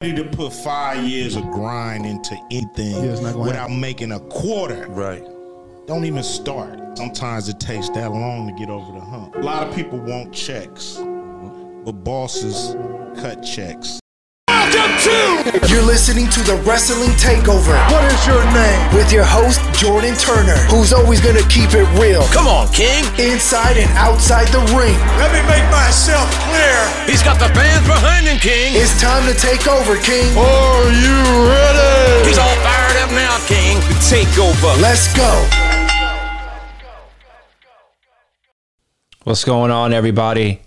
to put five years of grind into anything Yeah, it's not without making a quarter. Right. Don't even start. Sometimes it takes that long to get over the hump. A lot of people want checks, but bosses cut checks. You're listening to the Wrestling Takeover. What is your name? With your host, Jordan Turner, who's always going to keep it real. Come on, King. Inside and outside the ring. Let me make myself clear. He's got the fans behind him, King. It's time to take over, King. Are you ready? He's all fired up now, King. The takeover. Let's go. What's going on, everybody?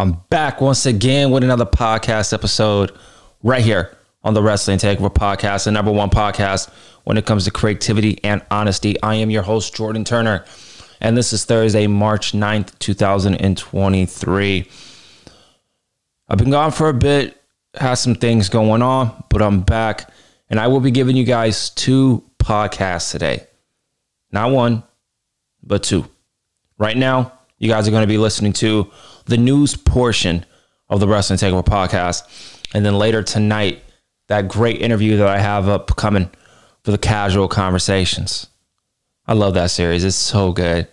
I'm back once again with another podcast episode right here on the Wrestling Takeover Podcast, the number one podcast when it comes to creativity and honesty. I am your host, Jordan Turner, and this is Thursday, March 9th, 2023. I've been gone for a bit, had some things going on, but I'm back, and I will be giving you guys two podcasts today. Not one, but two. Right now, you guys are going to be listening to the news portion of the Wrestling Takeover podcast. And then later tonight, that great interview that I have up coming for the casual conversations. I love that series. It's so good.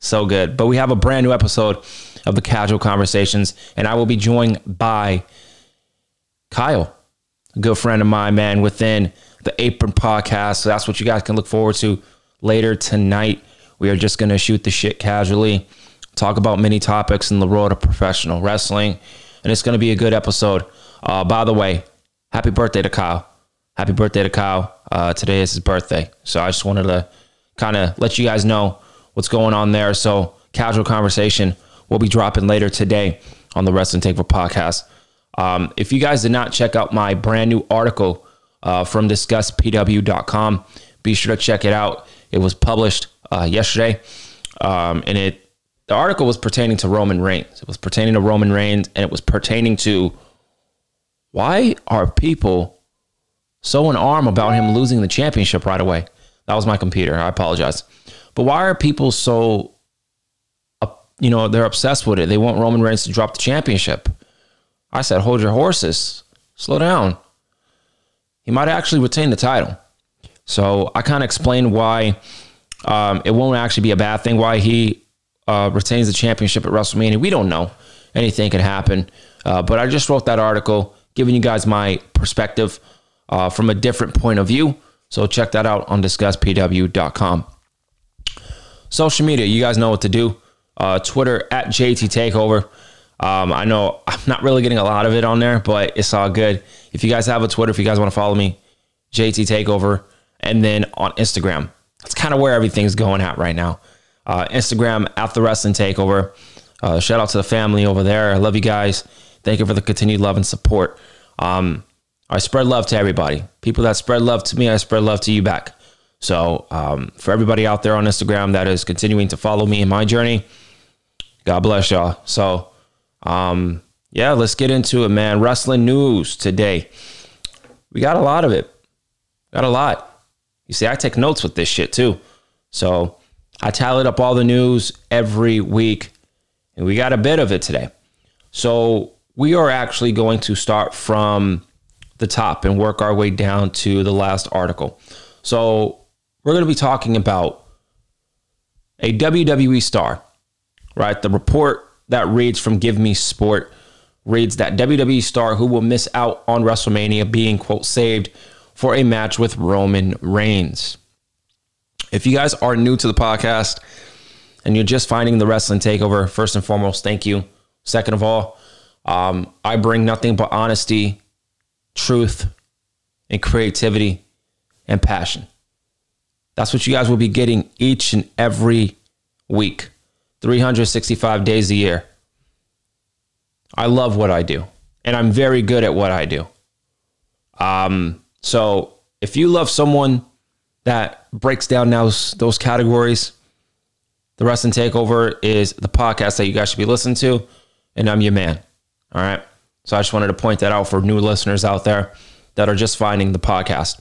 So good. But we have a brand new episode of the casual conversations, and I will be joined by Kyle, a good friend of mine, man, within the Apron podcast. So that's what you guys can look forward to later tonight. We are just going to shoot the shit casually, talk about many topics in the world of professional wrestling, and it's going to be a good episode. Uh, by the way, happy birthday to Kyle. Happy birthday to Kyle. Uh, today is his birthday. So I just wanted to kind of let you guys know what's going on there. So, casual conversation will be dropping later today on the Wrestling Takeover podcast. Um, if you guys did not check out my brand new article uh, from discusspw.com, be sure to check it out. It was published uh, yesterday, um, and it the article was pertaining to Roman Reigns. It was pertaining to Roman Reigns, and it was pertaining to why are people so in arm about him losing the championship right away? That was my computer. I apologize. But why are people so, you know, they're obsessed with it? They want Roman Reigns to drop the championship. I said, hold your horses, slow down. He might actually retain the title. So I kind of explained why um, it won't actually be a bad thing, why he uh, retains the championship at WrestleMania. We don't know. Anything can happen. Uh, but I just wrote that article giving you guys my perspective uh, from a different point of view. So check that out on discusspw.com. Social media, you guys know what to do. Uh, Twitter at JT Takeover. Um, I know I'm not really getting a lot of it on there, but it's all good. If you guys have a Twitter, if you guys want to follow me, JT Takeover, and then on Instagram, that's kind of where everything's going at right now. Uh, Instagram at the Wrestling Takeover. Uh, shout out to the family over there. I love you guys. Thank you for the continued love and support. Um, I spread love to everybody. People that spread love to me, I spread love to you back. So um, for everybody out there on Instagram that is continuing to follow me in my journey, God bless y'all. So um, yeah, let's get into it, man. Wrestling news today. We got a lot of it. Got a lot. You see, I take notes with this shit too. So I tallied up all the news every week, and we got a bit of it today. So we are actually going to start from the top and work our way down to the last article. So we're going to be talking about a WWE star, right? The report that reads from Give Me Sport reads that WWE star who will miss out on WrestleMania being, quote, saved for a match with Roman Reigns. If you guys are new to the podcast and you're just finding the wrestling takeover, first and foremost, thank you. Second of all, um, I bring nothing but honesty, truth, and creativity and passion. That's what you guys will be getting each and every week, 365 days a year. I love what I do, and I'm very good at what I do. Um, so if you love someone that breaks down those those categories, the Wrestling Takeover is the podcast that you guys should be listening to, and I'm your man. All right. So I just wanted to point that out for new listeners out there that are just finding the podcast.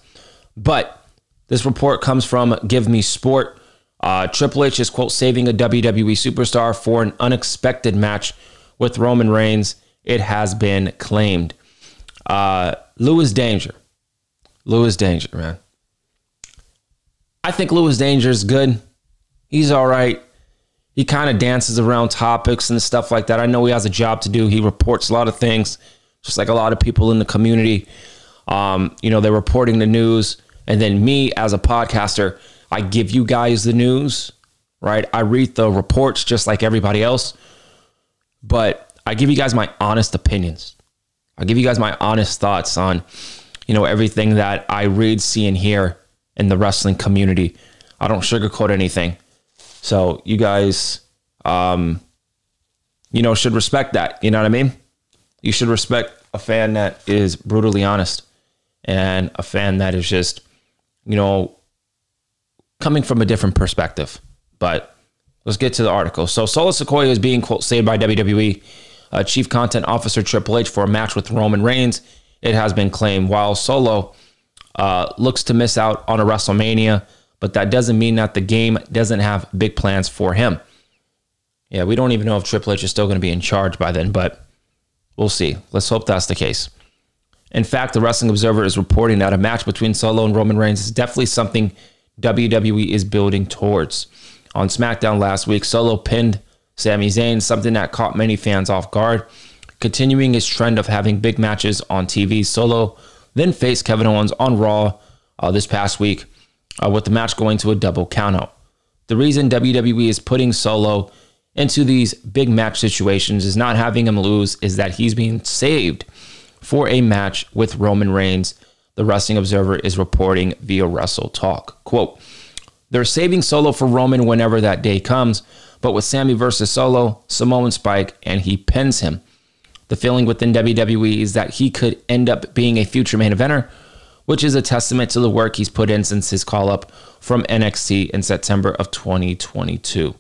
But this report comes from Give Me Sport. Uh, Triple H is quote saving a WWE superstar for an unexpected match with Roman Reigns. It has been claimed. Uh, Louis Dangoor. Louis Dangoor, man. I think Louis Dangoor is good. He's all right. He kind of dances around topics and stuff like that. I know he has a job to do. He reports a lot of things, just like a lot of people in the community. Um, you know, they're reporting the news. And then me as a podcaster, I give you guys the news, right? I read the reports just like everybody else, but I give you guys my honest opinions. I give you guys my honest thoughts on, you know, everything that I read, see, and hear in the wrestling community. I don't sugarcoat anything. So you guys, um, you know, should respect that. You know what I mean? You should respect a fan that is brutally honest and a fan that is just, you know, coming from a different perspective. But let's get to the article. So Solo Sikoa is being quote saved by WWE uh, Chief Content Officer Triple H for a match with Roman Reigns. It has been claimed while Solo uh, looks to miss out on a WrestleMania, but that doesn't mean that the game doesn't have big plans for him. Yeah, we don't even know if Triple H is still going to be in charge by then, but we'll see. Let's hope that's the case. In fact, the Wrestling Observer is reporting that a match between Solo and Roman Reigns is definitely something WWE is building towards. On SmackDown last week, Solo pinned Sami Zayn, something that caught many fans off guard. Continuing his trend of having big matches on TV, Solo then faced Kevin Owens on Raw uh, this past week, uh, with the match going to a double countout. The reason WWE is putting Solo into these big match situations is not having him lose, is that he's being saved for a match with Roman Reigns. The Wrestling Observer is reporting via Wrestle Talk. Quote, they're saving Solo for Roman whenever that day comes, but with Sami versus Solo, Samoan Spike, and he pins him. The feeling within WWE is that he could end up being a future main eventer, which is a testament to the work he's put in since his call up from NXT in September of 2022.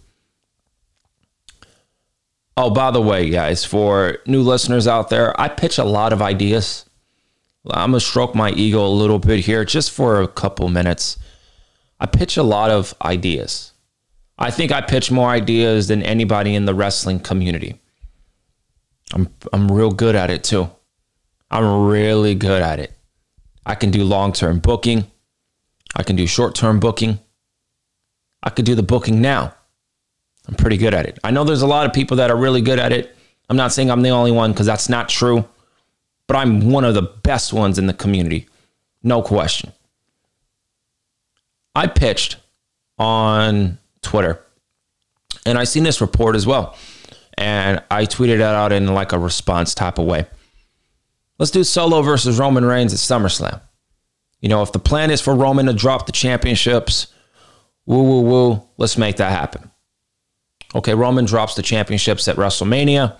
Oh, by the way, guys, for new listeners out there, I pitch a lot of ideas. I'm going to stroke my ego a little bit here just for a couple minutes. I pitch a lot of ideas. I think I pitch more ideas than anybody in the wrestling community. I'm I'm real good at it too. I'm really good at it. I can do long-term booking. I can do short-term booking. I could do the booking now. I'm pretty good at it. I know there's a lot of people that are really good at it. I'm not saying I'm the only one because that's not true, but I'm one of the best ones in the community. No question. I pitched on Twitter and I seen this report as well. And I tweeted that out in like a response type of way. Let's do Solo versus Roman Reigns at SummerSlam. You know, if the plan is for Roman to drop the championships, woo woo woo, let's make that happen. Okay, Roman drops the championships at WrestleMania.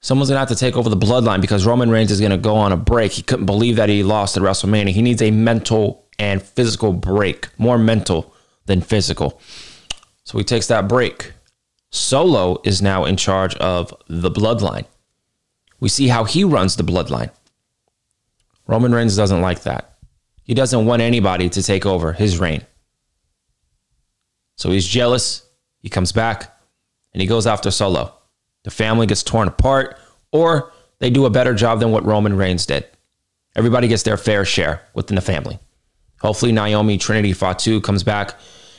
Someone's gonna have to take over the bloodline because Roman Reigns is gonna go on a break. He couldn't believe that he lost at WrestleMania. He needs a mental and physical break, more mental than physical. So he takes that break. Solo is now in charge of the bloodline. We see how he runs the bloodline. Roman Reigns doesn't like that. He doesn't want anybody to take over his reign. So he's jealous. He comes back and he goes after Solo. The family gets torn apart, or they do a better job than what Roman Reigns did. Everybody gets their fair share within the family. Hopefully, Naomi Trinity Fatu comes back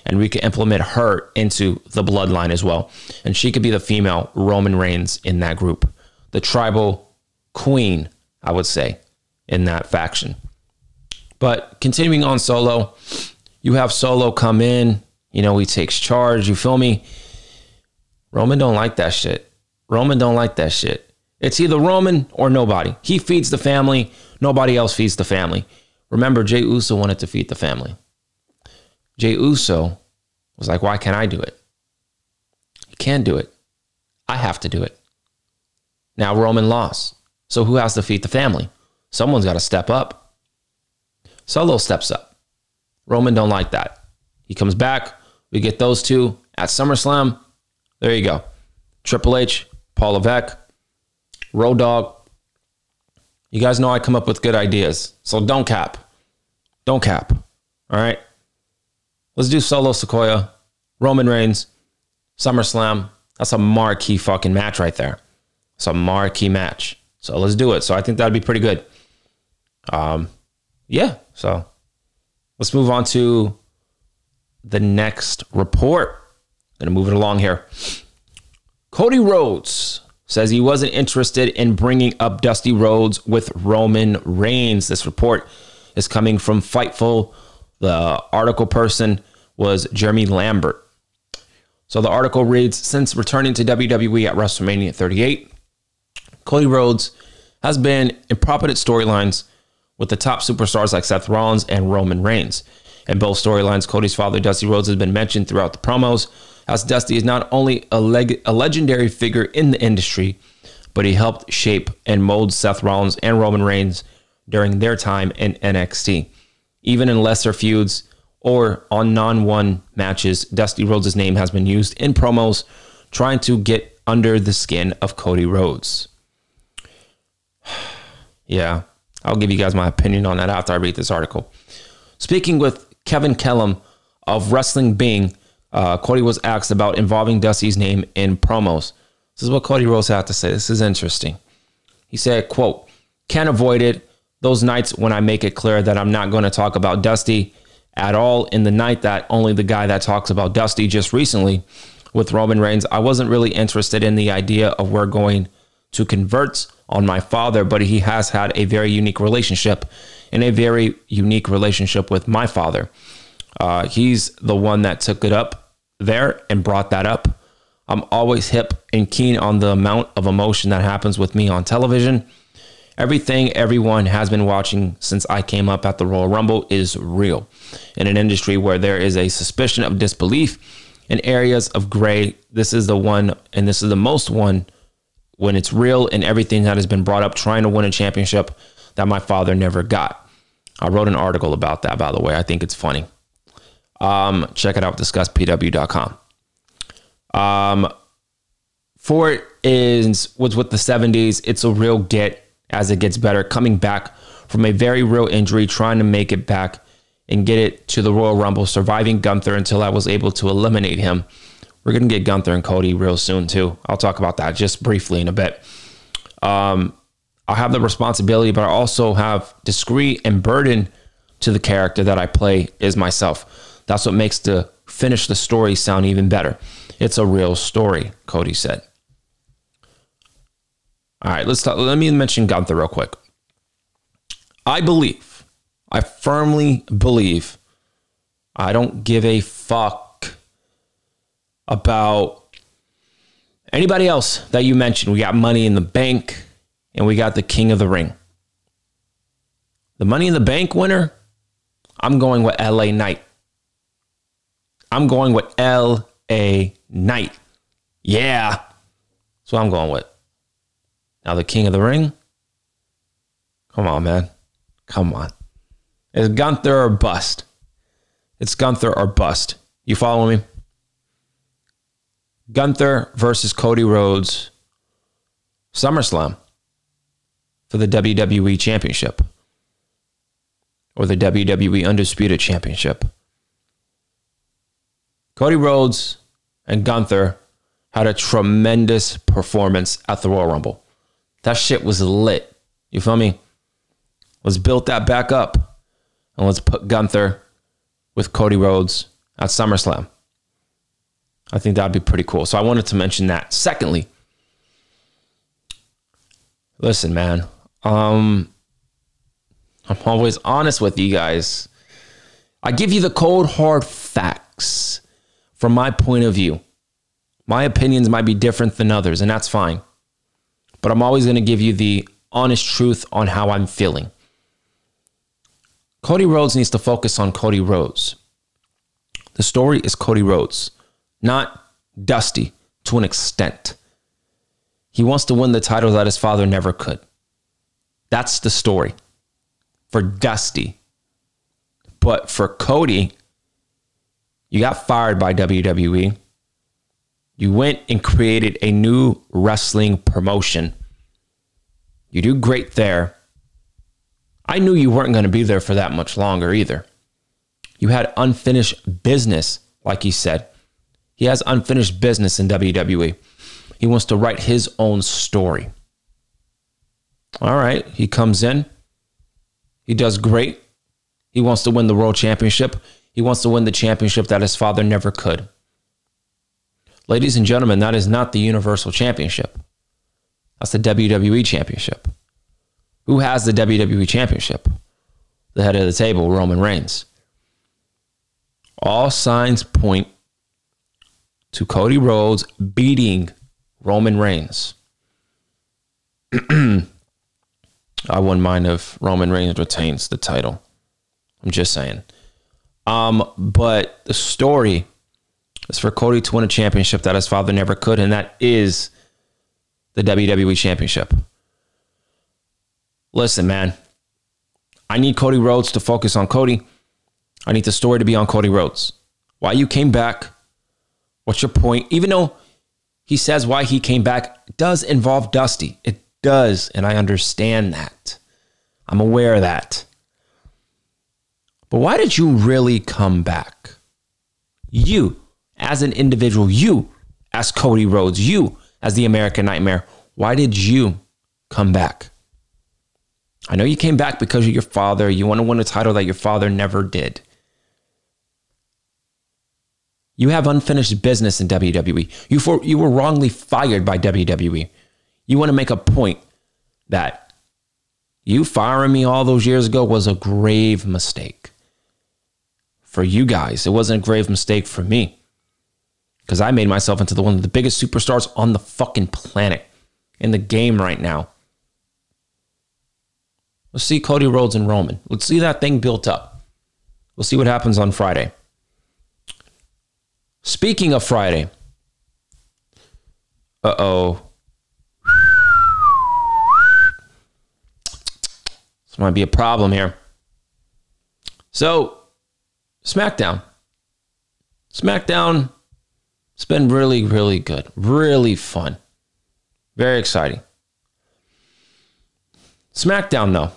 and we can implement her into the bloodline as well. And she could be the female Roman Reigns in that group, the tribal queen, I would say, in that faction. But continuing on Solo, you have Solo come in, you know, he takes charge, you feel me? Roman don't like that shit. Roman don't like that shit. It's either Roman or nobody. He feeds the family, nobody else feeds the family. Remember, Jey Uso wanted to feed the family. Jey Uso was like, why can't I do it? You can't do it. I have to do it. Now Roman lost. So who has to feed the family? Someone's got to step up. Solo steps up. Roman don't like that. He comes back. We get those two at SummerSlam. There you go. Triple H, Paul Levesque, Road Dog. You guys know I come up with good ideas. So don't cap. Don't cap. All right. Let's do Solo Sikoa, Roman Reigns, SummerSlam. That's a marquee fucking match right there. It's a marquee match. So let's do it. So I think that'd be pretty good. Um, yeah. So let's move on to the next report. Gonna move it along here. Cody Rhodes says he wasn't interested in bringing up Dusty Rhodes with Roman Reigns. This report is coming from Fightful. The article person was Jeremy Lambert. So the article reads Since returning to WWE at WrestleMania 38, Cody Rhodes has been in prominent storylines with the top superstars like Seth Rollins and Roman Reigns. In both storylines, Cody's father, Dusty Rhodes, has been mentioned throughout the promos, as Dusty is not only a, leg- a legendary figure in the industry, but he helped shape and mold Seth Rollins and Roman Reigns during their time in NXT. Even in lesser feuds or on non one matches, Dusty Rhodes' name has been used in promos trying to get under the skin of Cody Rhodes. yeah, I'll give you guys my opinion on that after I read this article. Speaking with Kevin Kellam of Wrestling Bing, uh, Cody was asked about involving Dusty's name in promos. This is what Cody Rhodes had to say. This is interesting. He said, quote, can't avoid it. Those nights when I make it clear that I'm not going to talk about Dusty at all in the night that only the guy that talks about Dusty just recently with Roman Reigns, I wasn't really interested in the idea of we're going to convert on my father, but he has had a very unique relationship and a very unique relationship with my father. Uh, he's the one that took it up there and brought that up. I'm always hip and keen on the amount of emotion that happens with me on television. Everything everyone has been watching since I came up at the Royal Rumble is real. In an industry where there is a suspicion of disbelief in areas of gray, this is the one, and this is the most one when it's real and everything that has been brought up trying to win a championship that my father never got. I wrote an article about that, by the way. I think it's funny. Um, check it out, discusspw.com. Um, is was with the 70s, it's a real get as it gets better, coming back from a very real injury, trying to make it back and get it to the Royal Rumble, surviving Gunther until I was able to eliminate him. We're going to get Gunther and Cody real soon, too. I'll talk about that just briefly in a bit. Um, I have the responsibility, but I also have discreet and burden to the character that I play is myself. That's what makes the finish the story sound even better. It's a real story, Cody said. All right, let's talk. Let me mention Gunther real quick. I believe, I firmly believe, I don't give a fuck about anybody else that you mentioned. We got money in the bank and we got the king of the ring. The money in the bank winner, I'm going with LA Knight. I'm going with LA Knight. Yeah. That's what I'm going with. Now the king of the ring. Come on, man. Come on. It's Gunther or bust. It's Gunther or bust. You follow me? Gunther versus Cody Rhodes. SummerSlam for the WWE Championship or the WWE Undisputed Championship. Cody Rhodes and Gunther had a tremendous performance at the Royal Rumble. That shit was lit. You feel me? Let's build that back up and let's put Gunther with Cody Rhodes at SummerSlam. I think that'd be pretty cool. So I wanted to mention that. Secondly, listen, man. Um, I'm always honest with you guys. I give you the cold hard facts from my point of view. My opinions might be different than others, and that's fine. But I'm always going to give you the honest truth on how I'm feeling. Cody Rhodes needs to focus on Cody Rhodes. The story is Cody Rhodes, not Dusty to an extent. He wants to win the title that his father never could. That's the story for Dusty. But for Cody, you got fired by WWE. You went and created a new wrestling promotion. You do great there. I knew you weren't going to be there for that much longer either. You had unfinished business, like he said. He has unfinished business in WWE. He wants to write his own story. All right. He comes in. He does great. He wants to win the world championship. He wants to win the championship that his father never could. Ladies and gentlemen, that is not the Universal Championship. That's the WWE Championship. Who has the WWE Championship? The head of the table, Roman Reigns. All signs point to Cody Rhodes beating Roman Reigns. I wouldn't mind if Roman Reigns retains the title. I'm just saying. Um, but the story is for Cody to win a championship that his father never could, and that is the WWE Championship. Listen, man, I need Cody Rhodes to focus on Cody. I need the story to be on Cody Rhodes. Why you came back? What's your point? Even though he says why he came back does involve Dusty. It does, and I understand that. I'm aware of that. But why did you really come back? You, as an individual, you, as Cody Rhodes, you, as the American Nightmare, why did you come back? I know you came back because of your father. You want to win a title that your father never did. You have unfinished business in WWE. You for you were wrongly fired by WWE. You want to make a point that you firing me all those years ago was a grave mistake. For you guys, it wasn't a grave mistake for me. Because I made myself into the one of the biggest superstars on the fucking planet in the game right now. Let's see Cody Rhodes and Roman. Let's see that thing built up. We'll see what happens on Friday. Speaking of Friday, uh oh. This might be a problem here. So, SmackDown. SmackDown it's been really, really good. Really fun. Very exciting. SmackDown, though.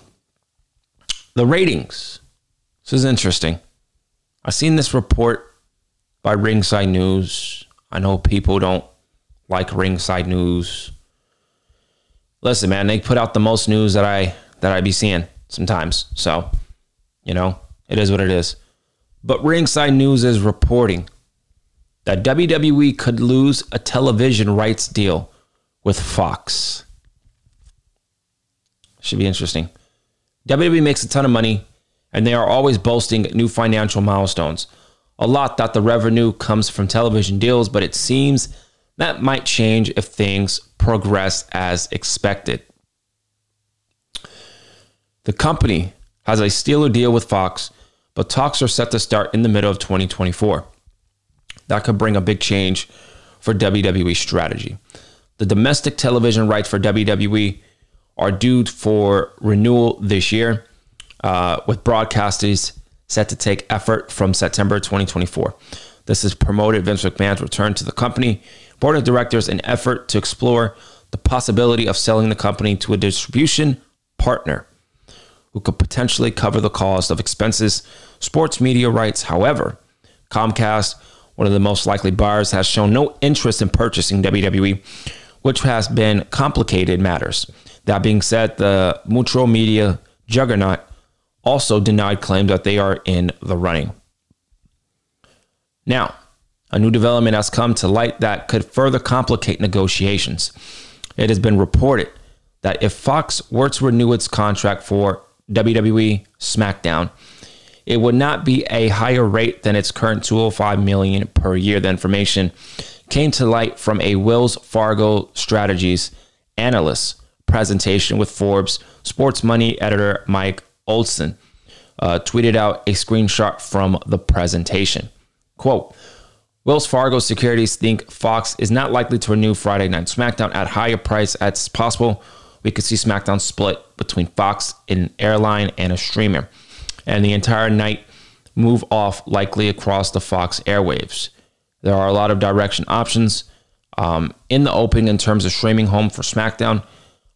The ratings. This is interesting. I've seen this report by Ringside News. I know people don't like Ringside News. Listen, man, they put out the most news that I that I be seeing sometimes. So, you know, it is what it is. But Ringside News is reporting that WWE could lose a television rights deal with Fox. Should be interesting. WWE makes a ton of money, and they are always boasting new financial milestones. A lot that the revenue comes from television deals, but it seems that might change if things progress as expected. The company has a Steeler deal with Fox, but talks are set to start in the middle of 2024 that could bring a big change for WWE strategy. The domestic television rights for WWE are due for renewal this year, uh, with broadcasters set to take effort from September 2024. This has promoted Vince McMahon's return to the company. Board of directors, an effort to explore the possibility of selling the company to a distribution partner who could potentially cover the cost of expenses, sports media rights. However, Comcast one of the most likely buyers, has shown no interest in purchasing WWE, which has been complicated matters. That being said, the Mutual Media juggernaut also denied claims that they are in the running. Now, a new development has come to light that could further complicate negotiations. It has been reported that if Fox were to renew its contract for WWE SmackDown, it would not be a higher rate than its current 205 million per year. The information came to light from a Wells Fargo Strategies analyst presentation with Forbes Sports Money editor Mike Olson. Uh, tweeted out a screenshot from the presentation. Quote, Wells Fargo Securities think Fox is not likely to renew Friday Night SmackDown at higher price as possible. We could see SmackDown split between Fox, an airline, and a streamer and the entire night move off likely across the Fox airwaves. There are a lot of direction options um, in the opening in terms of streaming home for SmackDown.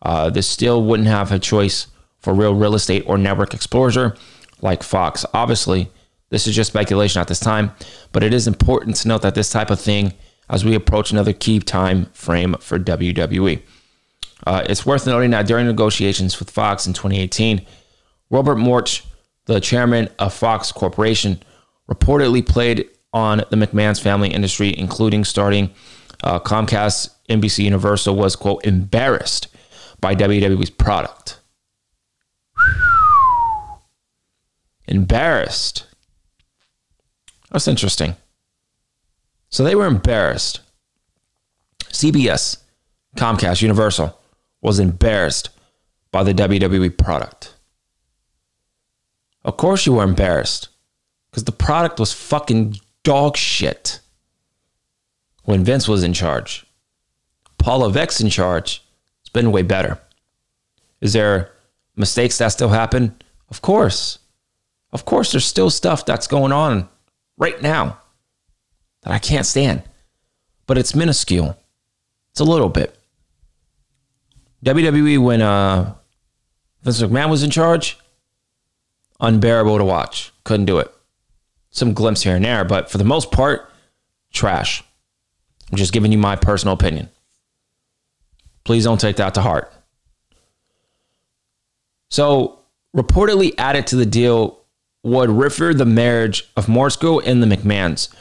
Uh, this still wouldn't have a choice for real real estate or network exposure like Fox. Obviously, this is just speculation at this time, but it is important to note that this type of thing, as we approach another key time frame for WWE. Uh, it's worth noting that during negotiations with Fox in 2018, Rupert Murdoch, the chairman of Fox Corporation, reportedly played on the McMahon's family industry, including starting uh, Comcast, NBC Universal, was, quote, embarrassed by WWE's product. embarrassed. That's interesting. So they were embarrassed. CBS, Comcast, Universal was embarrassed by the WWE product. Of course, you were embarrassed because the product was fucking dog shit when Vince was in charge. Paul Levesque's in charge. It's been way better. Is there mistakes that still happen? Of course. Of course, there's still stuff that's going on right now that I can't stand, but it's minuscule. It's a little bit. WWE, when uh, Vince McMahon was in charge, unbearable to watch. Couldn't do it. Some glimpse here and there, but for the most part, trash. I'm just giving you my personal opinion. Please don't take that to heart. So, reportedly added to the deal would refer the marriage of Murdoch and the McMahons,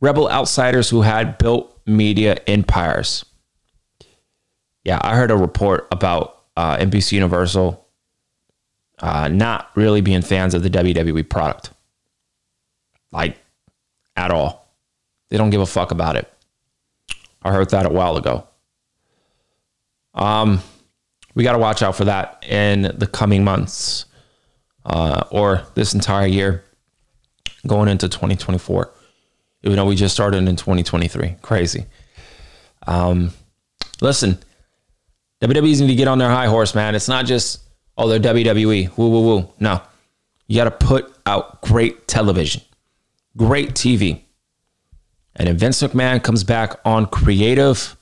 rebel outsiders who had built media empires. Yeah, I heard a report about uh, NBC Universal uh, not really being fans of the WWE product. Like, at all. They don't give a fuck about it. I heard that a while ago. Um, we got to watch out for that in the coming months uh, or this entire year going into 2024. Even though we just started in 2023. Crazy. Um, listen, WWE's need to get on their high horse, man. It's not just, oh, they're WWE. Woo, woo, woo. No. You got to put out great television, great TV. And if Vince McMahon comes back on creative,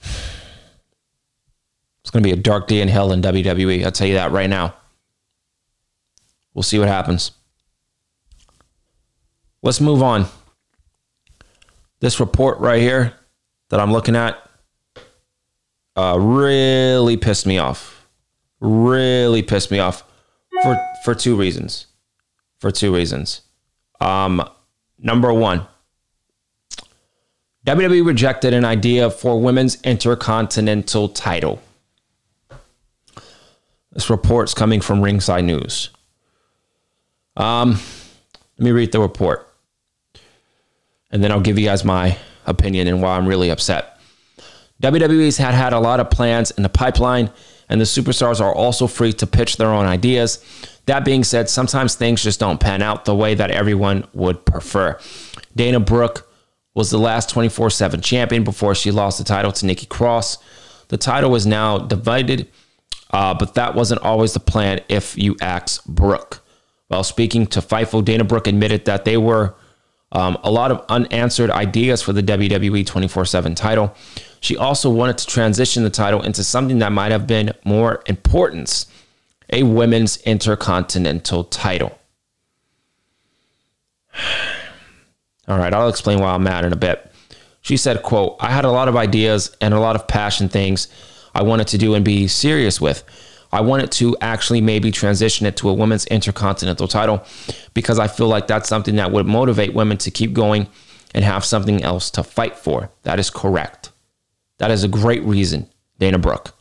it's going to be a dark day in hell in WWE. I'll tell you that right now. We'll see what happens. Let's move on. This report right here that I'm looking at uh, really pissed me off. Really pissed me off for for two reasons. For two reasons. Um, number one, WWE rejected an idea for women's intercontinental title. This report's coming from Ringside News. Um, let me read the report. And then I'll give you guys my opinion and why I'm really upset. WWE's had had a lot of plans in the pipeline, and the superstars are also free to pitch their own ideas. That being said, sometimes things just don't pan out the way that everyone would prefer. Dana Brooke was the last 24 7 champion before she lost the title to Nikki Cross. The title was now divided, uh, but that wasn't always the plan if you ask Brooke. While speaking to Fightful, Dana Brooke admitted that they were um, a lot of unanswered ideas for the WWE 24 7 title. She also wanted to transition the title into something that might have been more importance a women's intercontinental title. All right, I'll explain why I'm mad in a bit. She said, quote, I had a lot of ideas and a lot of passion things I wanted to do and be serious with. I wanted to actually maybe transition it to a women's intercontinental title because I feel like that's something that would motivate women to keep going and have something else to fight for. That is correct. That is a great reason, Dana Brooke.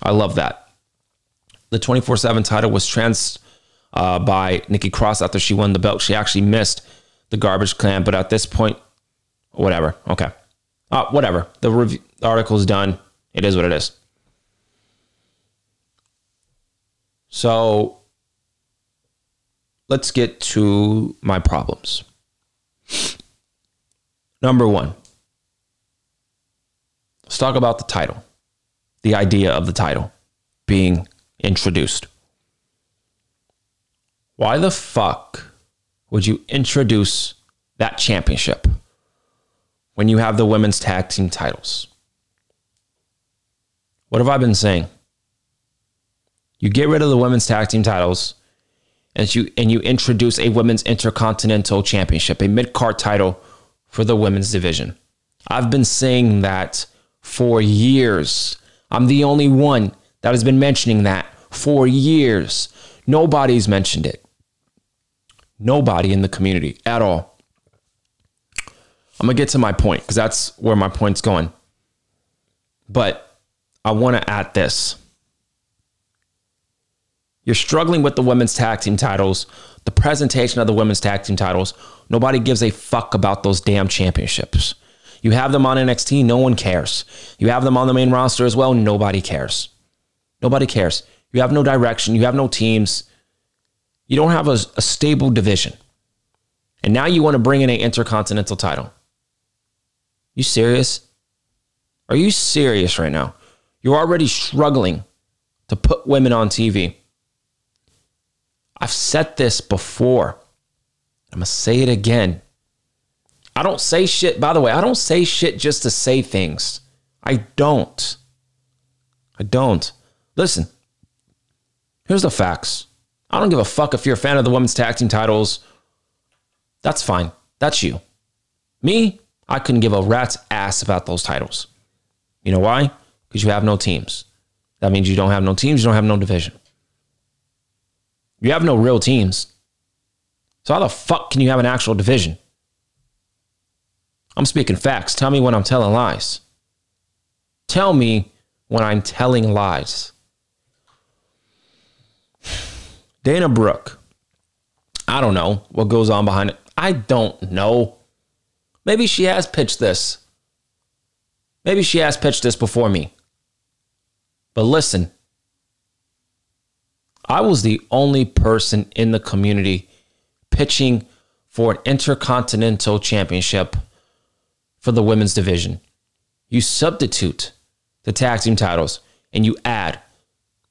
I love that. The 24 7 title was trans uh, by Nikki Cross after she won the belt. She actually missed the garbage clan, but at this point, whatever. Okay. Uh, whatever. The, rev- the article's done. It is what it is. So let's get to my problems. Number one, let's talk about the title, the idea of the title being introduced. Why the fuck would you introduce that championship when you have the women's tag team titles? What have I been saying? You get rid of the women's tag team titles and you and you introduce a women's intercontinental championship, a mid-card title for the women's division. I've been saying that for years. I'm the only one that has been mentioning that for years. Nobody's mentioned it. Nobody in the community at all. I'm going to get to my point because that's where my point's going. But I want to add this. You're struggling with the women's tag team titles, the presentation of the women's tag team titles. Nobody gives a fuck about those damn championships. You have them on NXT, no one cares. You have them on the main roster as well, nobody cares. Nobody cares. You have no direction, you have no teams. You don't have a, a stable division. And now you want to bring in an intercontinental title. You serious? Are you serious right now? You're already struggling to put women on TV. I've said this before. I'm going to say it again. I don't say shit, by the way, I don't say shit just to say things. I don't. I don't. Listen, here's the facts. I don't give a fuck if you're a fan of the women's tag team titles. That's fine. That's you. Me, I couldn't give a rat's ass about those titles. You know why? Because you have no teams. That means you don't have no teams, you don't have no division. You have no real teams. So how the fuck can you have an actual division? I'm speaking facts. Tell me when I'm telling lies. Tell me when I'm telling lies. Dana Brooke. I don't know what goes on behind it. I don't know. Maybe she has pitched this. Maybe she has pitched this before me. But listen, I was the only person in the community pitching for an intercontinental championship for the women's division. You substitute the tag team titles and you add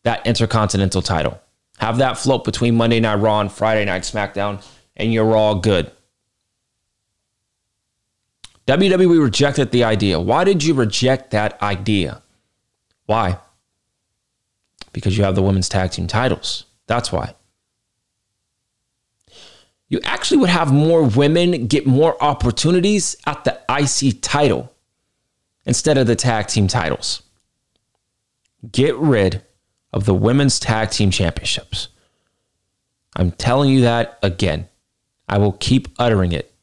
that intercontinental title. Have that float between Monday Night Raw and Friday Night SmackDown, and you're all good. WWE rejected the idea. Why did you reject that idea? Why? Because you have the women's tag team titles. That's why. You actually would have more women get more opportunities at the IC title instead of the tag team titles. Get rid of the women's tag team championships. I'm telling you that again. I will keep uttering it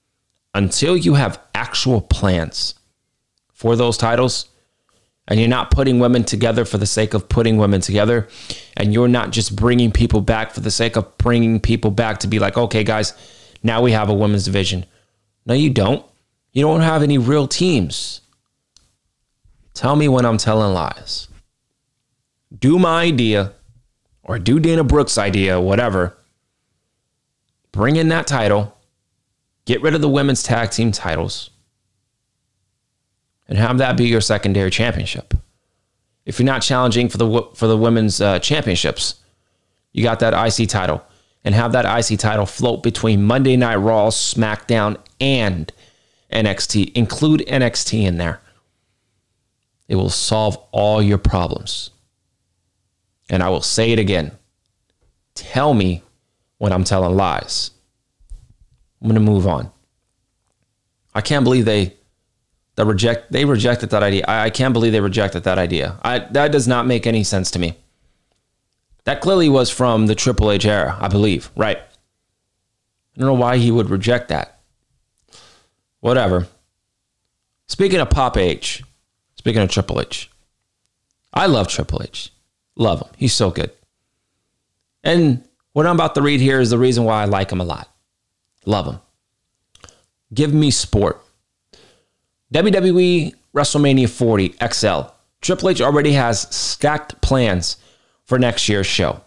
until you have actual plans for those titles and you're not putting women together for the sake of putting women together. And you're not just bringing people back for the sake of bringing people back to be like okay guys now we have a women's division. No you don't. You don't have any real teams. Tell me when i'm telling lies. Do my idea or do dana brooks idea whatever. Bring in that title. Get rid of the women's tag team titles and have that be your secondary championship. If you're not challenging for the for the women's uh, championships, you got that IC title and have that IC title float between Monday Night Raw, SmackDown, and NXT. Include NXT in there. It will solve all your problems. And I will say it again. Tell me when I'm telling lies. I'm going to move on. I can't believe they that reject they rejected that idea. I, I can't believe they rejected that idea. I that does not make any sense to me. That clearly was from the Triple H era, I believe. Right. I don't know why he would reject that. Whatever. Speaking of Pop H, speaking of Triple H, I love Triple H. Love him. He's so good. And what I'm about to read here is the reason why I like him a lot. Love him. Give me sport. WWE WrestleMania 40 XL. Triple H already has stacked plans for next year's show.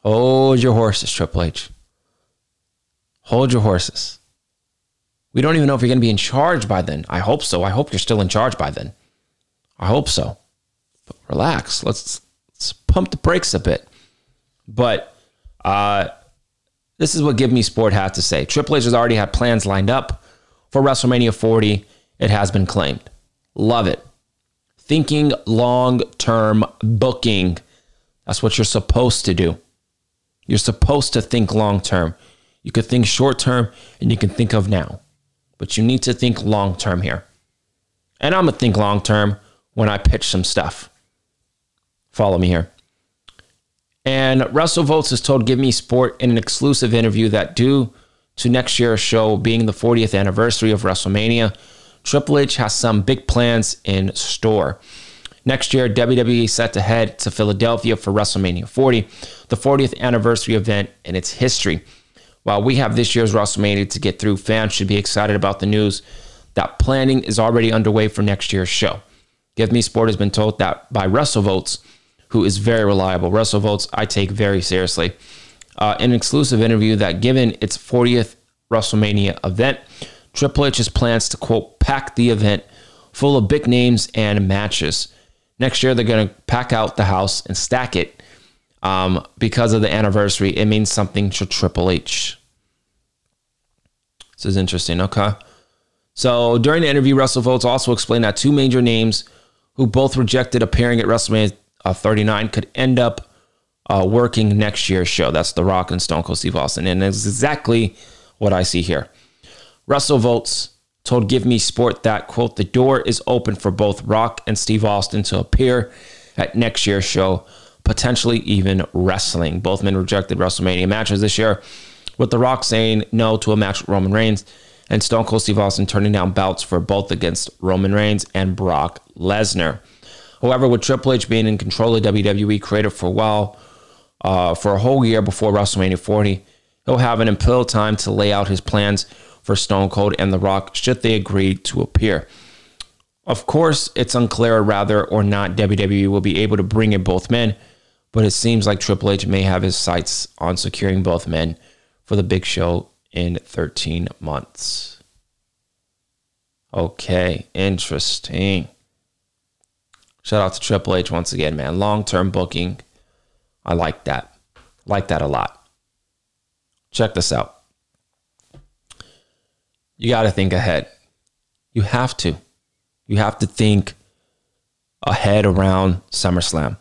Hold your horses, Triple H. Hold your horses. We don't even know if you're going to be in charge by then. I hope so. I hope you're still in charge by then. I hope so. But relax. Let's, let's pump the brakes a bit. But uh, this is what Give Me Sport had to say. Triple H has already had plans lined up for WrestleMania 40. It has been claimed. Love it. Thinking long term booking. That's what you're supposed to do. You're supposed to think long term. You could think short term and you can think of now, but you need to think long term here. And I'm going to think long term when I pitch some stuff. Follow me here. And WrestleVotes has told Give Me Sport in an exclusive interview that due to next year's show being the 40th anniversary of WrestleMania, Triple H has some big plans in store. Next year, WWE set to head to Philadelphia for WrestleMania 40, the 40th anniversary event in its history. While we have this year's WrestleMania to get through, fans should be excited about the news that planning is already underway for next year's show. Give Me Sport has been told that by WrestleVotes, who is very reliable. WrestleVotes, I take very seriously. Uh, an exclusive interview that given its 40th WrestleMania event, Triple H's plans to quote pack the event full of big names and matches. Next year, they're going to pack out the house and stack it um, because of the anniversary. It means something to Triple H. This is interesting. Okay. So during the interview, WrestleVotes also explained that two major names who both rejected appearing at WrestleMania uh, 39 could end up uh, working next year's show. That's The Rock and Stone Cold Steve Austin. And it's exactly what I see here. WrestleVotes told Give Me Sport that, quote, the door is open for both Rock and Steve Austin to appear at next year's show, potentially even wrestling. Both men rejected WrestleMania matches this year, with The Rock saying no to a match with Roman Reigns and Stone Cold Steve Austin turning down bouts for both against Roman Reigns and Brock Lesnar. However, with Triple H being in control of WWE creative for a while, uh, for a whole year before WrestleMania 40, he'll have an ample time to lay out his plans for Stone Cold and The Rock should they agree to appear. Of course, it's unclear whether or not WWE will be able to bring in both men, but it seems like Triple H may have his sights on securing both men for the big show in 13 months. Okay, interesting. Shout out to Triple H once again, man. Long term booking. I like that. Like that a lot. Check this out. You got to think ahead. You have to. You have to think ahead around SummerSlam.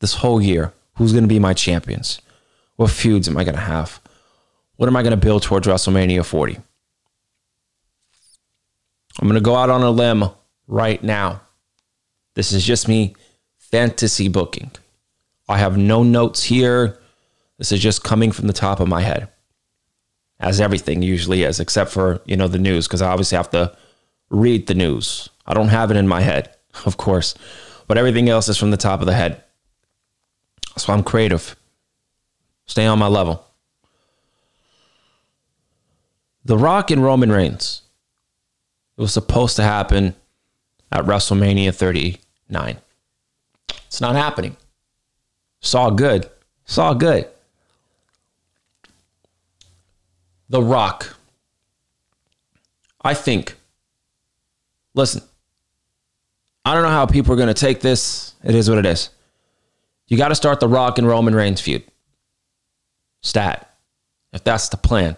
This whole year, who's going to be my champions? What feuds am I going to have? What am I going to build towards WrestleMania 40? I'm going to go out on a limb right now. This is just me fantasy booking. I have no notes here. This is just coming from the top of my head, as everything usually is, except for, you know, the news, because I obviously have to read the news. I don't have it in my head, of course, but everything else is from the top of the head. So I'm creative. Stay on my level. The Rock and Roman Reigns. It was supposed to happen at WrestleMania 39. It's not happening. It's all good. It's all good. The Rock. I think. Listen, I don't know how people are going to take this. It is what it is. You got to start the Rock and Roman Reigns feud. Stat. If that's the plan.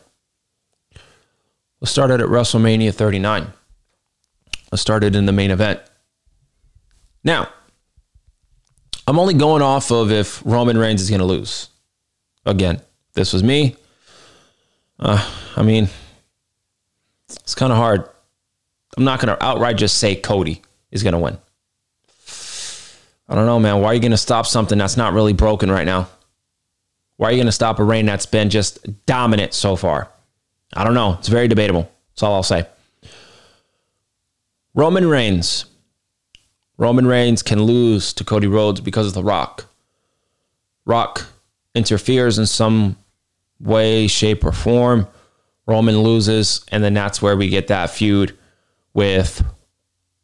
Let's start it at WrestleMania 39. Let's start it in the main event. Now, I'm only going off of if Roman Reigns is going to lose. Again, this was me. Uh, I mean, it's kind of hard. I'm not going to outright just say Cody is going to win. I don't know, man. Why are you going to stop something that's not really broken right now? Why are you going to stop a reign that's been just dominant so far? I don't know. It's very debatable. That's all I'll say. Roman Reigns. Roman Reigns can lose to Cody Rhodes because of The Rock. Rock interferes in some way, shape, or form. Roman loses, and then that's where we get that feud with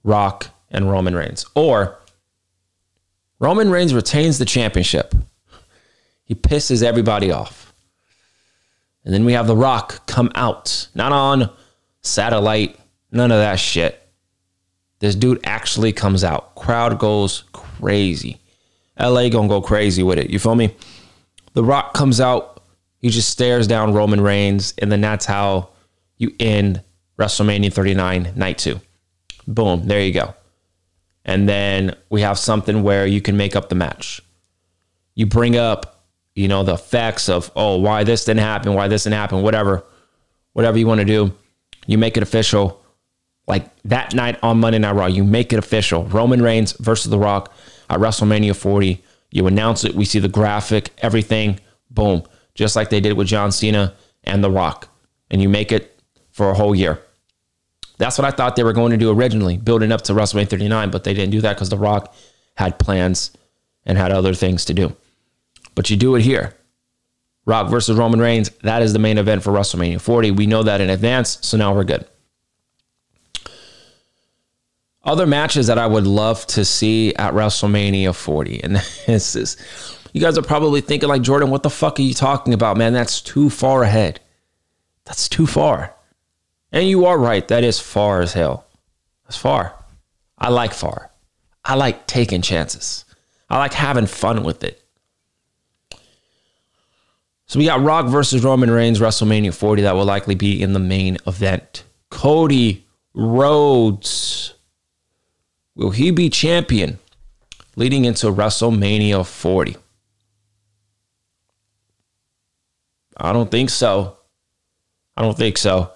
Rock and Roman Reigns. Or Roman Reigns retains the championship. He pisses everybody off. And then we have The Rock come out, not on satellite, none of that shit. This dude actually comes out. Crowd goes crazy. LA gonna go crazy with it. You feel me? The Rock comes out. He just stares down Roman Reigns, and then that's how you end WrestleMania 39 night two. Boom, there you go. And then we have something where you can make up the match. You bring up, you know, the facts of, oh, why this didn't happen, why this didn't happen, whatever, whatever you want to do. You make it official. Like that night on Monday Night Raw, you make it official. Roman Reigns versus The Rock at WrestleMania 40. You announce it. We see the graphic, everything. Boom. Just like they did with John Cena and The Rock. And you make it for a whole year. That's what I thought they were going to do originally, building up to WrestleMania 39, but they didn't do that because The Rock had plans and had other things to do. But you do it here. Rock versus Roman Reigns, that is the main event for WrestleMania 40. We know that in advance, so now we're good. Other matches that I would love to see at WrestleMania 40, and this is, you guys are probably thinking like Jordan, what the fuck are you talking about, man? That's too far ahead. That's too far. And you are right, that is far as hell. That's far. I like far. I like taking chances. I like having fun with it. So we got Rock versus Roman Reigns WrestleMania 40 that will likely be in the main event. Cody Rhodes. Will he be champion leading into WrestleMania 40? I don't think so. I don't think so.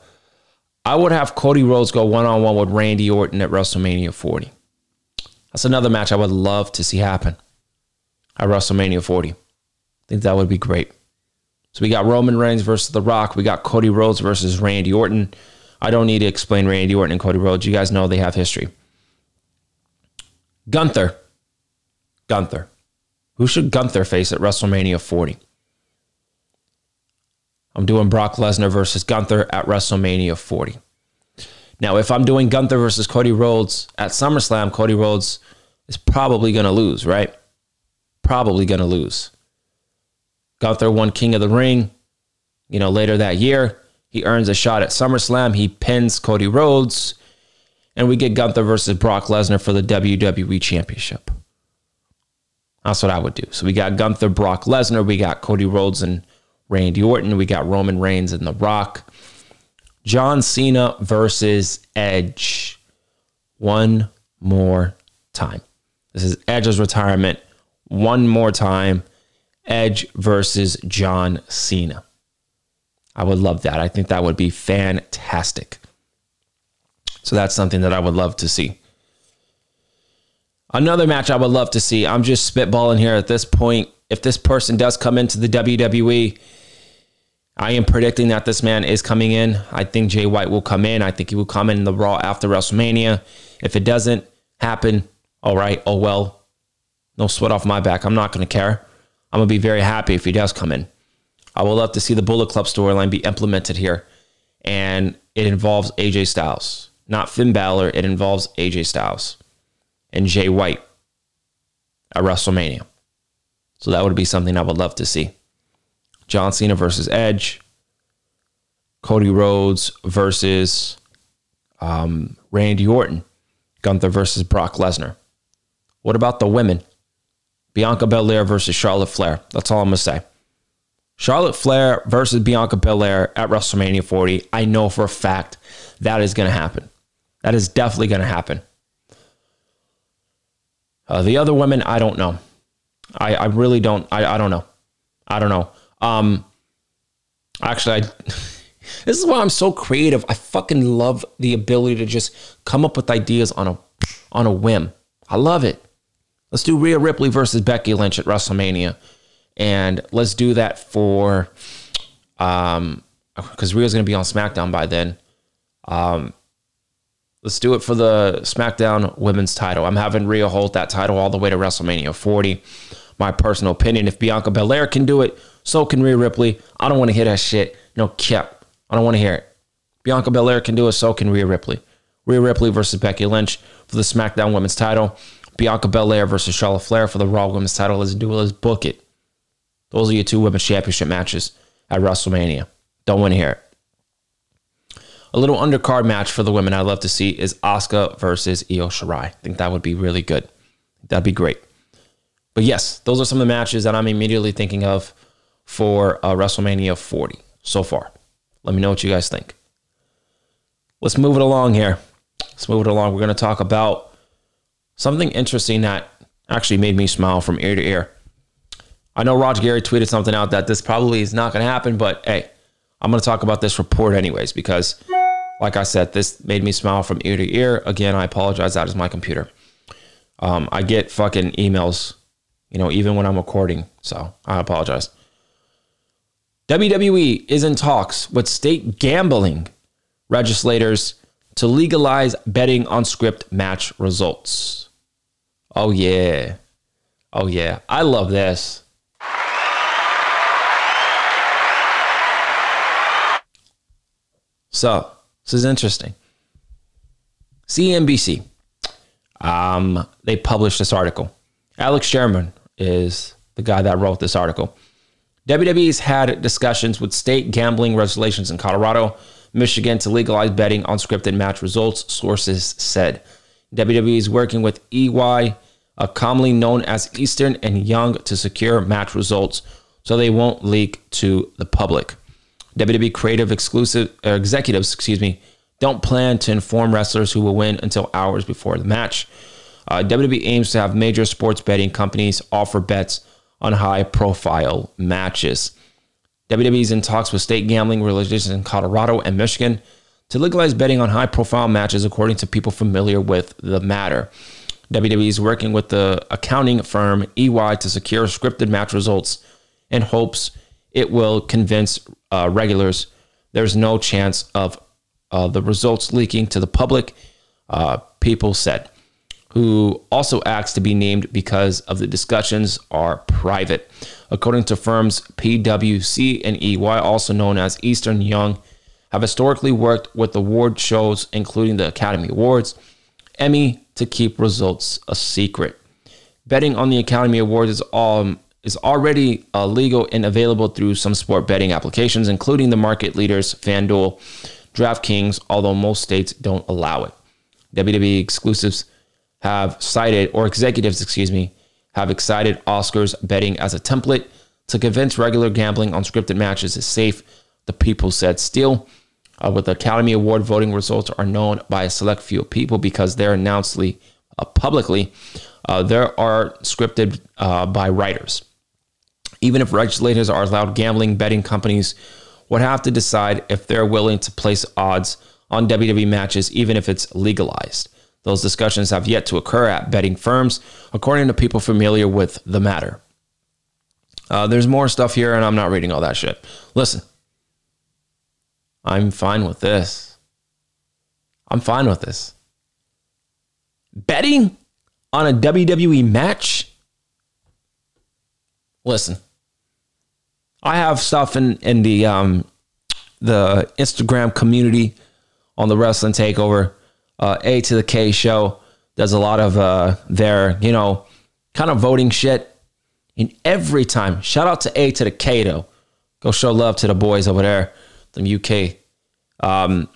I would have Cody Rhodes go one on one with Randy Orton at WrestleMania 40. That's another match I would love to see happen at WrestleMania 40. I think that would be great. So we got Roman Reigns versus The Rock. We got Cody Rhodes versus Randy Orton. I don't need to explain Randy Orton and Cody Rhodes. You guys know they have history. Gunther. Gunther. Who should Gunther face at WrestleMania 40? I'm doing Brock Lesnar versus Gunther at WrestleMania 40. Now, if I'm doing Gunther versus Cody Rhodes at SummerSlam, Cody Rhodes is probably going to lose, right? Probably going to lose. Gunther won King of the Ring, you know, later that year. He earns a shot at SummerSlam. He pins Cody Rhodes, and we get Gunther versus Brock Lesnar for the WWE Championship. That's what I would do. So we got Gunther, Brock Lesnar, we got Cody Rhodes and Randy Orton, we got Roman Reigns and The Rock. John Cena versus Edge. One more time. This is Edge's retirement. One more time. Edge versus John Cena. I would love that. I think that would be fantastic. So that's something that I would love to see. Another match I would love to see. I'm just spitballing here at this point. If this person does come into the WWE, I am predicting that this man is coming in. I think Jay White will come in. I think he will come in the Raw after WrestleMania. If it doesn't happen, all right, oh well. No sweat off my back. I'm not going to care. I'm going to be very happy if he does come in. I would love to see the Bullet Club storyline be implemented here. And it involves AJ Styles, not Finn Balor. It involves AJ Styles and Jay White at WrestleMania. So that would be something I would love to see. John Cena versus Edge, Cody Rhodes versus um, Randy Orton, Gunther versus Brock Lesnar. What about the women? Bianca Belair versus Charlotte Flair. That's all I'm going to say. Charlotte Flair versus Bianca Belair at WrestleMania 40. I know for a fact that is going to happen. That is definitely going to happen. Uh, the other women, I don't know. I, I really don't. I, I don't know. I don't know. Um, actually, I, this is why I'm so creative. I fucking love the ability to just come up with ideas on a on a whim. I love it. Let's do Rhea Ripley versus Becky Lynch at WrestleMania, and let's do that for um because Rhea's gonna be on SmackDown by then. Um, let's do it for the SmackDown Women's Title. I'm having Rhea hold that title all the way to WrestleMania 40. My personal opinion: if Bianca Belair can do it, so can Rhea Ripley. I don't want to hear that shit. No cap. I don't want to hear it. Bianca Belair can do it. So can Rhea Ripley. Rhea Ripley versus Becky Lynch for the SmackDown Women's Title. Bianca Belair versus Charlotte Flair for the Raw Women's Title. Let's do it. Let's book it. Those are your two Women's Championship matches at WrestleMania. Don't want to hear it. A little undercard match for the women I'd love to see is Asuka versus Io Shirai. I think that would be really good. That'd be great. But yes, those are some of the matches that I'm immediately thinking of for uh, WrestleMania 40 so far. Let me know what you guys think. Let's move it along here. Let's move it along. We're going to talk about something interesting that actually made me smile from ear to ear. I know Raj Giri tweeted something out that this probably is not going to happen, but hey, I'm going to talk about this report anyways because Like I said, this made me smile from ear to ear. Again, I apologize. That is my computer. Um, I get fucking emails, you know, even when I'm recording. So I apologize. WWE is in talks with state gambling legislators to legalize betting on script match results. Oh, yeah. Oh, yeah. I love this. So, this is interesting. CNBC, um, they published this article. Alex Sherman is the guy that wrote this article. WWE's had discussions with state gambling regulations in Colorado, Michigan to legalize betting on scripted match results, sources said. WWE is working with EY, commonly known as Eastern and Young, to secure match results so they won't leak to the public. WWE creative exclusive uh, executives, excuse me, don't plan to inform wrestlers who will win until hours before the match. Uh, WWE aims to have major sports betting companies offer bets on high profile matches. WWE is in talks with state gambling regulations in Colorado and Michigan to legalize betting on high profile matches, according to people familiar with the matter. WWE is working with the accounting firm EY to secure scripted match results in hopes it will convince uh, regulars there's no chance of uh, the results leaking to the public, uh, people said, who also asked to be named because of the discussions are private. According to firms PwC and EY, also known as Eastern Young, have historically worked with award shows, including the Academy Awards, Emmy, to keep results a secret. Betting on the Academy Awards is um, is already uh, legal and available through some sport betting applications, including the market leaders FanDuel, DraftKings, although most states don't allow it. WWE exclusives have cited, or executives, excuse me, have excited Oscars betting as a template to convince regular gambling on scripted matches is safe. The people said still, uh, with the Academy Award voting results are known by a select few people because they're announced uh, publicly. Uh, there are scripted uh, by writers. Even if regulators are allowed, gambling betting companies would have to decide if they're willing to place odds on WWE matches, even if it's legalized. Those discussions have yet to occur at betting firms, according to people familiar with the matter. Uh, there's more stuff here, and I'm not reading all that shit. Listen, I'm fine with this. I'm fine with this. Betting on a WWE match? Listen, I have stuff in in the um the Instagram community on the Wrestling Takeover. Uh, a to the K show does a lot of uh their you know kind of voting shit. And every time, shout out to A to the K though. Go show love to the boys over there, the UK. Um,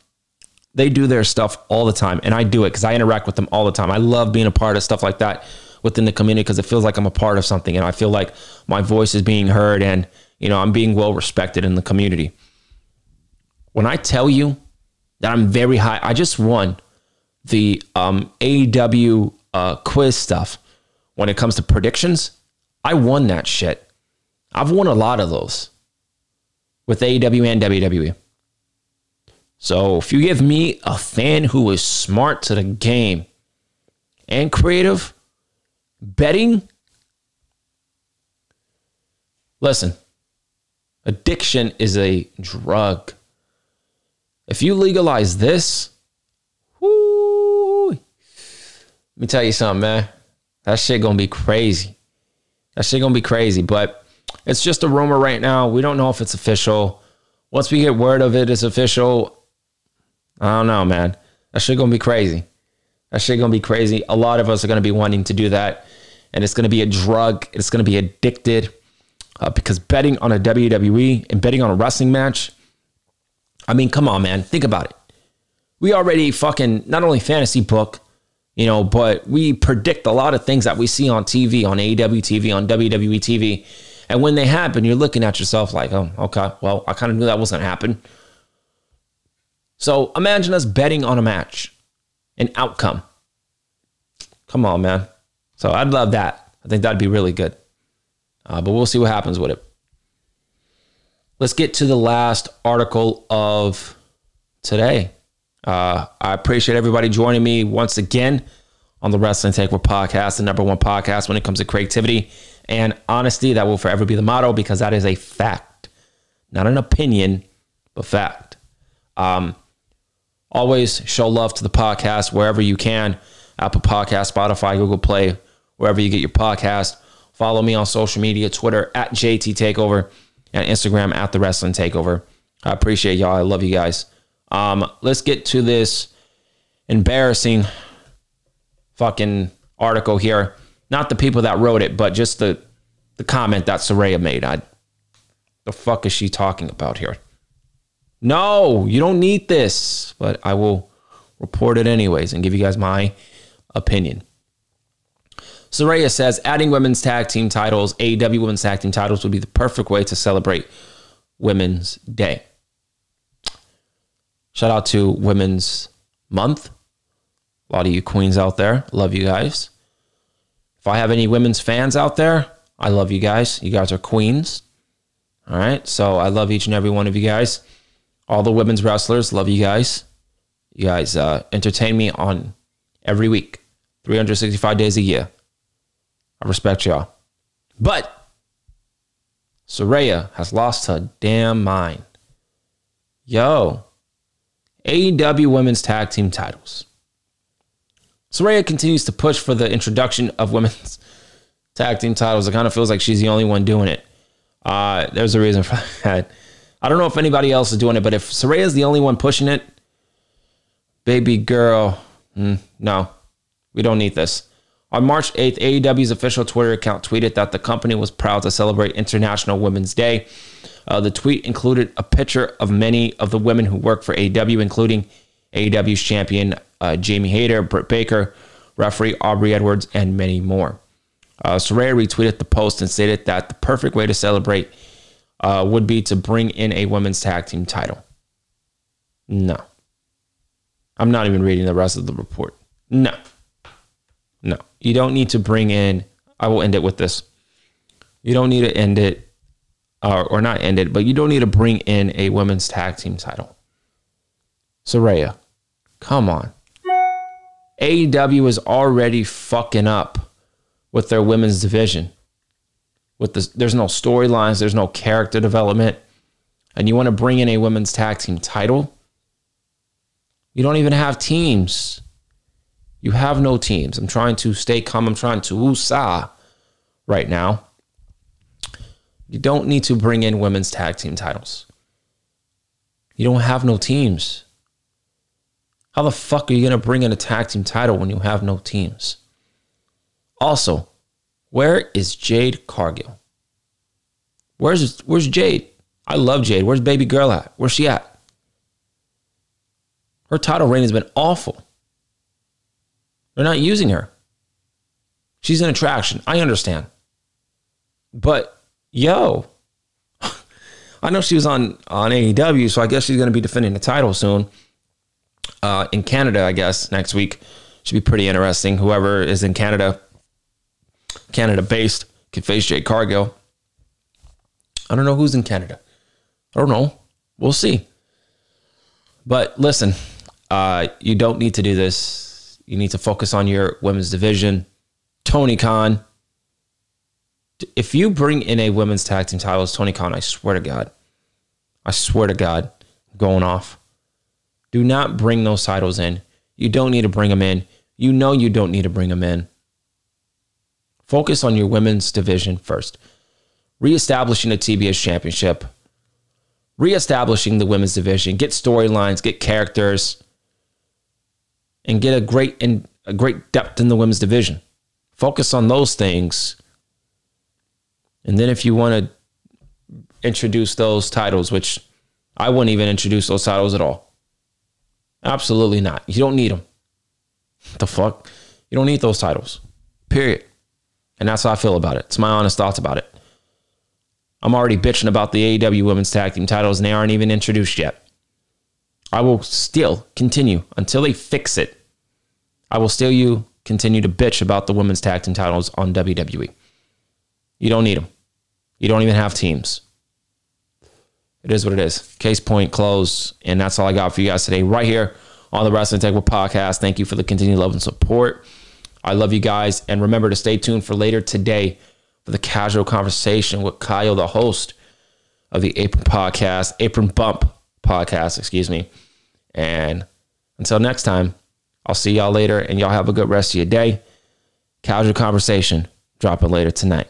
they do their stuff all the time, and I do it because I interact with them all the time. I love being a part of stuff like that within the community because it feels like I'm a part of something, and I feel like my voice is being heard, and you know I'm being well respected in the community. When I tell you that I'm very high, I just won the um, AEW uh, quiz stuff when it comes to predictions. I won that shit. I've won a lot of those with AEW and WWE. So if you give me a fan who is smart to the game and creative, betting, listen, addiction is a drug. If you legalize this, whoo, let me tell you something, man. That shit gonna be crazy. That shit gonna be crazy. But it's just a rumor right now. We don't know if it's official. Once we get word of it, it's official. I don't know, man. That shit gonna be crazy. That shit gonna be crazy. A lot of us are gonna be wanting to do that, and it's gonna be a drug. It's gonna be addicted uh, because betting on a WWE and betting on a wrestling match. I mean, come on, man. Think about it. We already fucking not only fantasy book, you know, but we predict a lot of things that we see on TV, on AEW TV, on WWE TV. And when they happen, you're looking at yourself like, oh, okay, well, I kind of knew that wasn't happen. So imagine us betting on a match, an outcome. Come on, man. So I'd love that. I think that'd be really good. Uh, but we'll see what happens with it. Let's get to the last article of today. Uh, I appreciate everybody joining me once again on the Wrestling Takeover podcast, the number one podcast when it comes to creativity and honesty. That will forever be the motto because that is a fact, not an opinion, but fact. Um, always show love to the podcast wherever you can Apple Podcast, Spotify, Google Play, wherever you get your podcast. Follow me on social media Twitter at JT Takeover and Instagram at The Wrestling Takeover. I appreciate y'all. I love you guys. Um, let's get to this embarrassing fucking article here. Not the people that wrote it, but just the the comment that Saraya made. I the fuck is she talking about here? No, you don't need this, but I will report it anyways and give you guys my opinion. Saraya says adding women's tag team titles, AEW women's tag team titles, would be the perfect way to celebrate Women's Day. Shout out to Women's Month. A lot of you queens out there. Love you guys. If I have any women's fans out there, I love you guys. You guys are queens. All right. So I love each and every one of you guys. All the women's wrestlers, love you guys. You guys uh, entertain me on every week, 365 days a year. I respect y'all. But Saraya has lost her damn mind. Yo, AEW women's tag team titles. Saraya continues to push for the introduction of women's tag team titles. It kind of feels like she's the only one doing it. Uh, there's a reason for that. I don't know if anybody else is doing it, but if Saraya is the only one pushing it, baby girl, mm, no, we don't need this. On March 8th, AEW's official Twitter account tweeted that the company was proud to celebrate International Women's Day. Uh, the tweet included a picture of many of the women who work for AEW, including AEW's champion uh, Jamie Hayter, Britt Baker, referee Aubrey Edwards, and many more. Uh, Saraya retweeted the post and stated that the perfect way to celebrate uh, would be to bring in a women's tag team title. No. I'm not even reading the rest of the report. No. No. You don't need to bring in, I will end it with this. You don't need to end it, uh, or not end it, but you don't need to bring in a women's tag team title. Saraya, come on. AEW is already fucking up with their women's division. With this, there's no storylines, there's no character development, and you want to bring in a women's tag team title. You don't even have teams. You have no teams. I'm trying to stay calm. I'm trying to USA right now. You don't need to bring in women's tag team titles. You don't have no teams. How the fuck are you going to bring in a tag team title when you have no teams? Also, where is Jade Cargill? Where's where's Jade? I love Jade. Where's baby girl at? Where's she at? Her title reign has been awful. They're not using her. She's an attraction. I understand. But yo, I know she was on on AEW, so I guess she's going to be defending the title soon. Uh, in Canada, I guess next week should be pretty interesting. Whoever is in Canada, Canada based, can face Jade Cargill. I don't know who's in Canada. I don't know. We'll see. But listen, uh, you don't need to do this. You need to focus on your women's division. Tony Khan. If you bring in a women's tag team title Tony Khan, I swear to God, I swear to God, going off. Do not bring those titles in. You don't need to bring them in. You know you don't need to bring them in. Focus on your women's division first. Reestablishing the TBS championship, reestablishing the women's division, get storylines, get characters, and get a great and a great depth in the women's division. Focus on those things. And then if you want to introduce those titles, which I wouldn't even introduce those titles at all. Absolutely not. You don't need them. The fuck? You don't need those titles. Period. And that's how I feel about it. It's my honest thoughts about it. I'm already bitching about the AEW women's tag team titles and they aren't even introduced yet. I will still continue until they fix it. I will still you continue to bitch about the women's tag team titles on WWE. You don't need them. You don't even have teams. It is what it is. Case point closed. And that's all I got for you guys today, right here on the Wrestling Takeover podcast. Thank you for the continued love and support. I love you guys. And remember to stay tuned for later today for the casual conversation with Kyle, the host of the Apron Podcast, Apron Bump Podcast, excuse me. And until next time, I'll see y'all later and y'all have a good rest of your day. Casual conversation dropping later tonight.